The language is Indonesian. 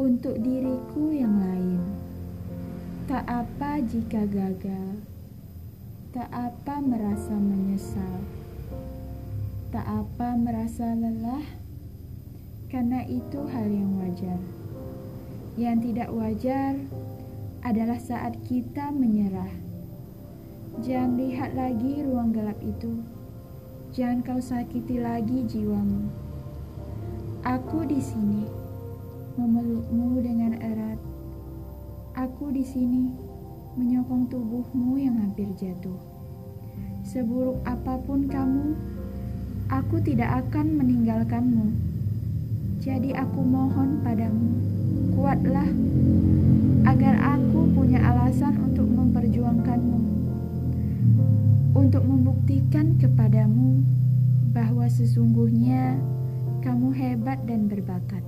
untuk diriku yang lain. Tak apa jika gagal, tak apa merasa menyesal, tak apa merasa lelah, karena itu hal yang wajar. Yang tidak wajar adalah saat kita menyerah. Jangan lihat lagi ruang gelap itu. Jangan kau sakiti lagi jiwamu. Aku di sini Aku di sini menyokong tubuhmu yang hampir jatuh. Seburuk apa pun kamu, aku tidak akan meninggalkanmu. Jadi aku mohon padamu, kuatlah agar aku punya alasan untuk memperjuangkanmu untuk membuktikan kepadamu bahwa sesungguhnya kamu hebat dan berbakat.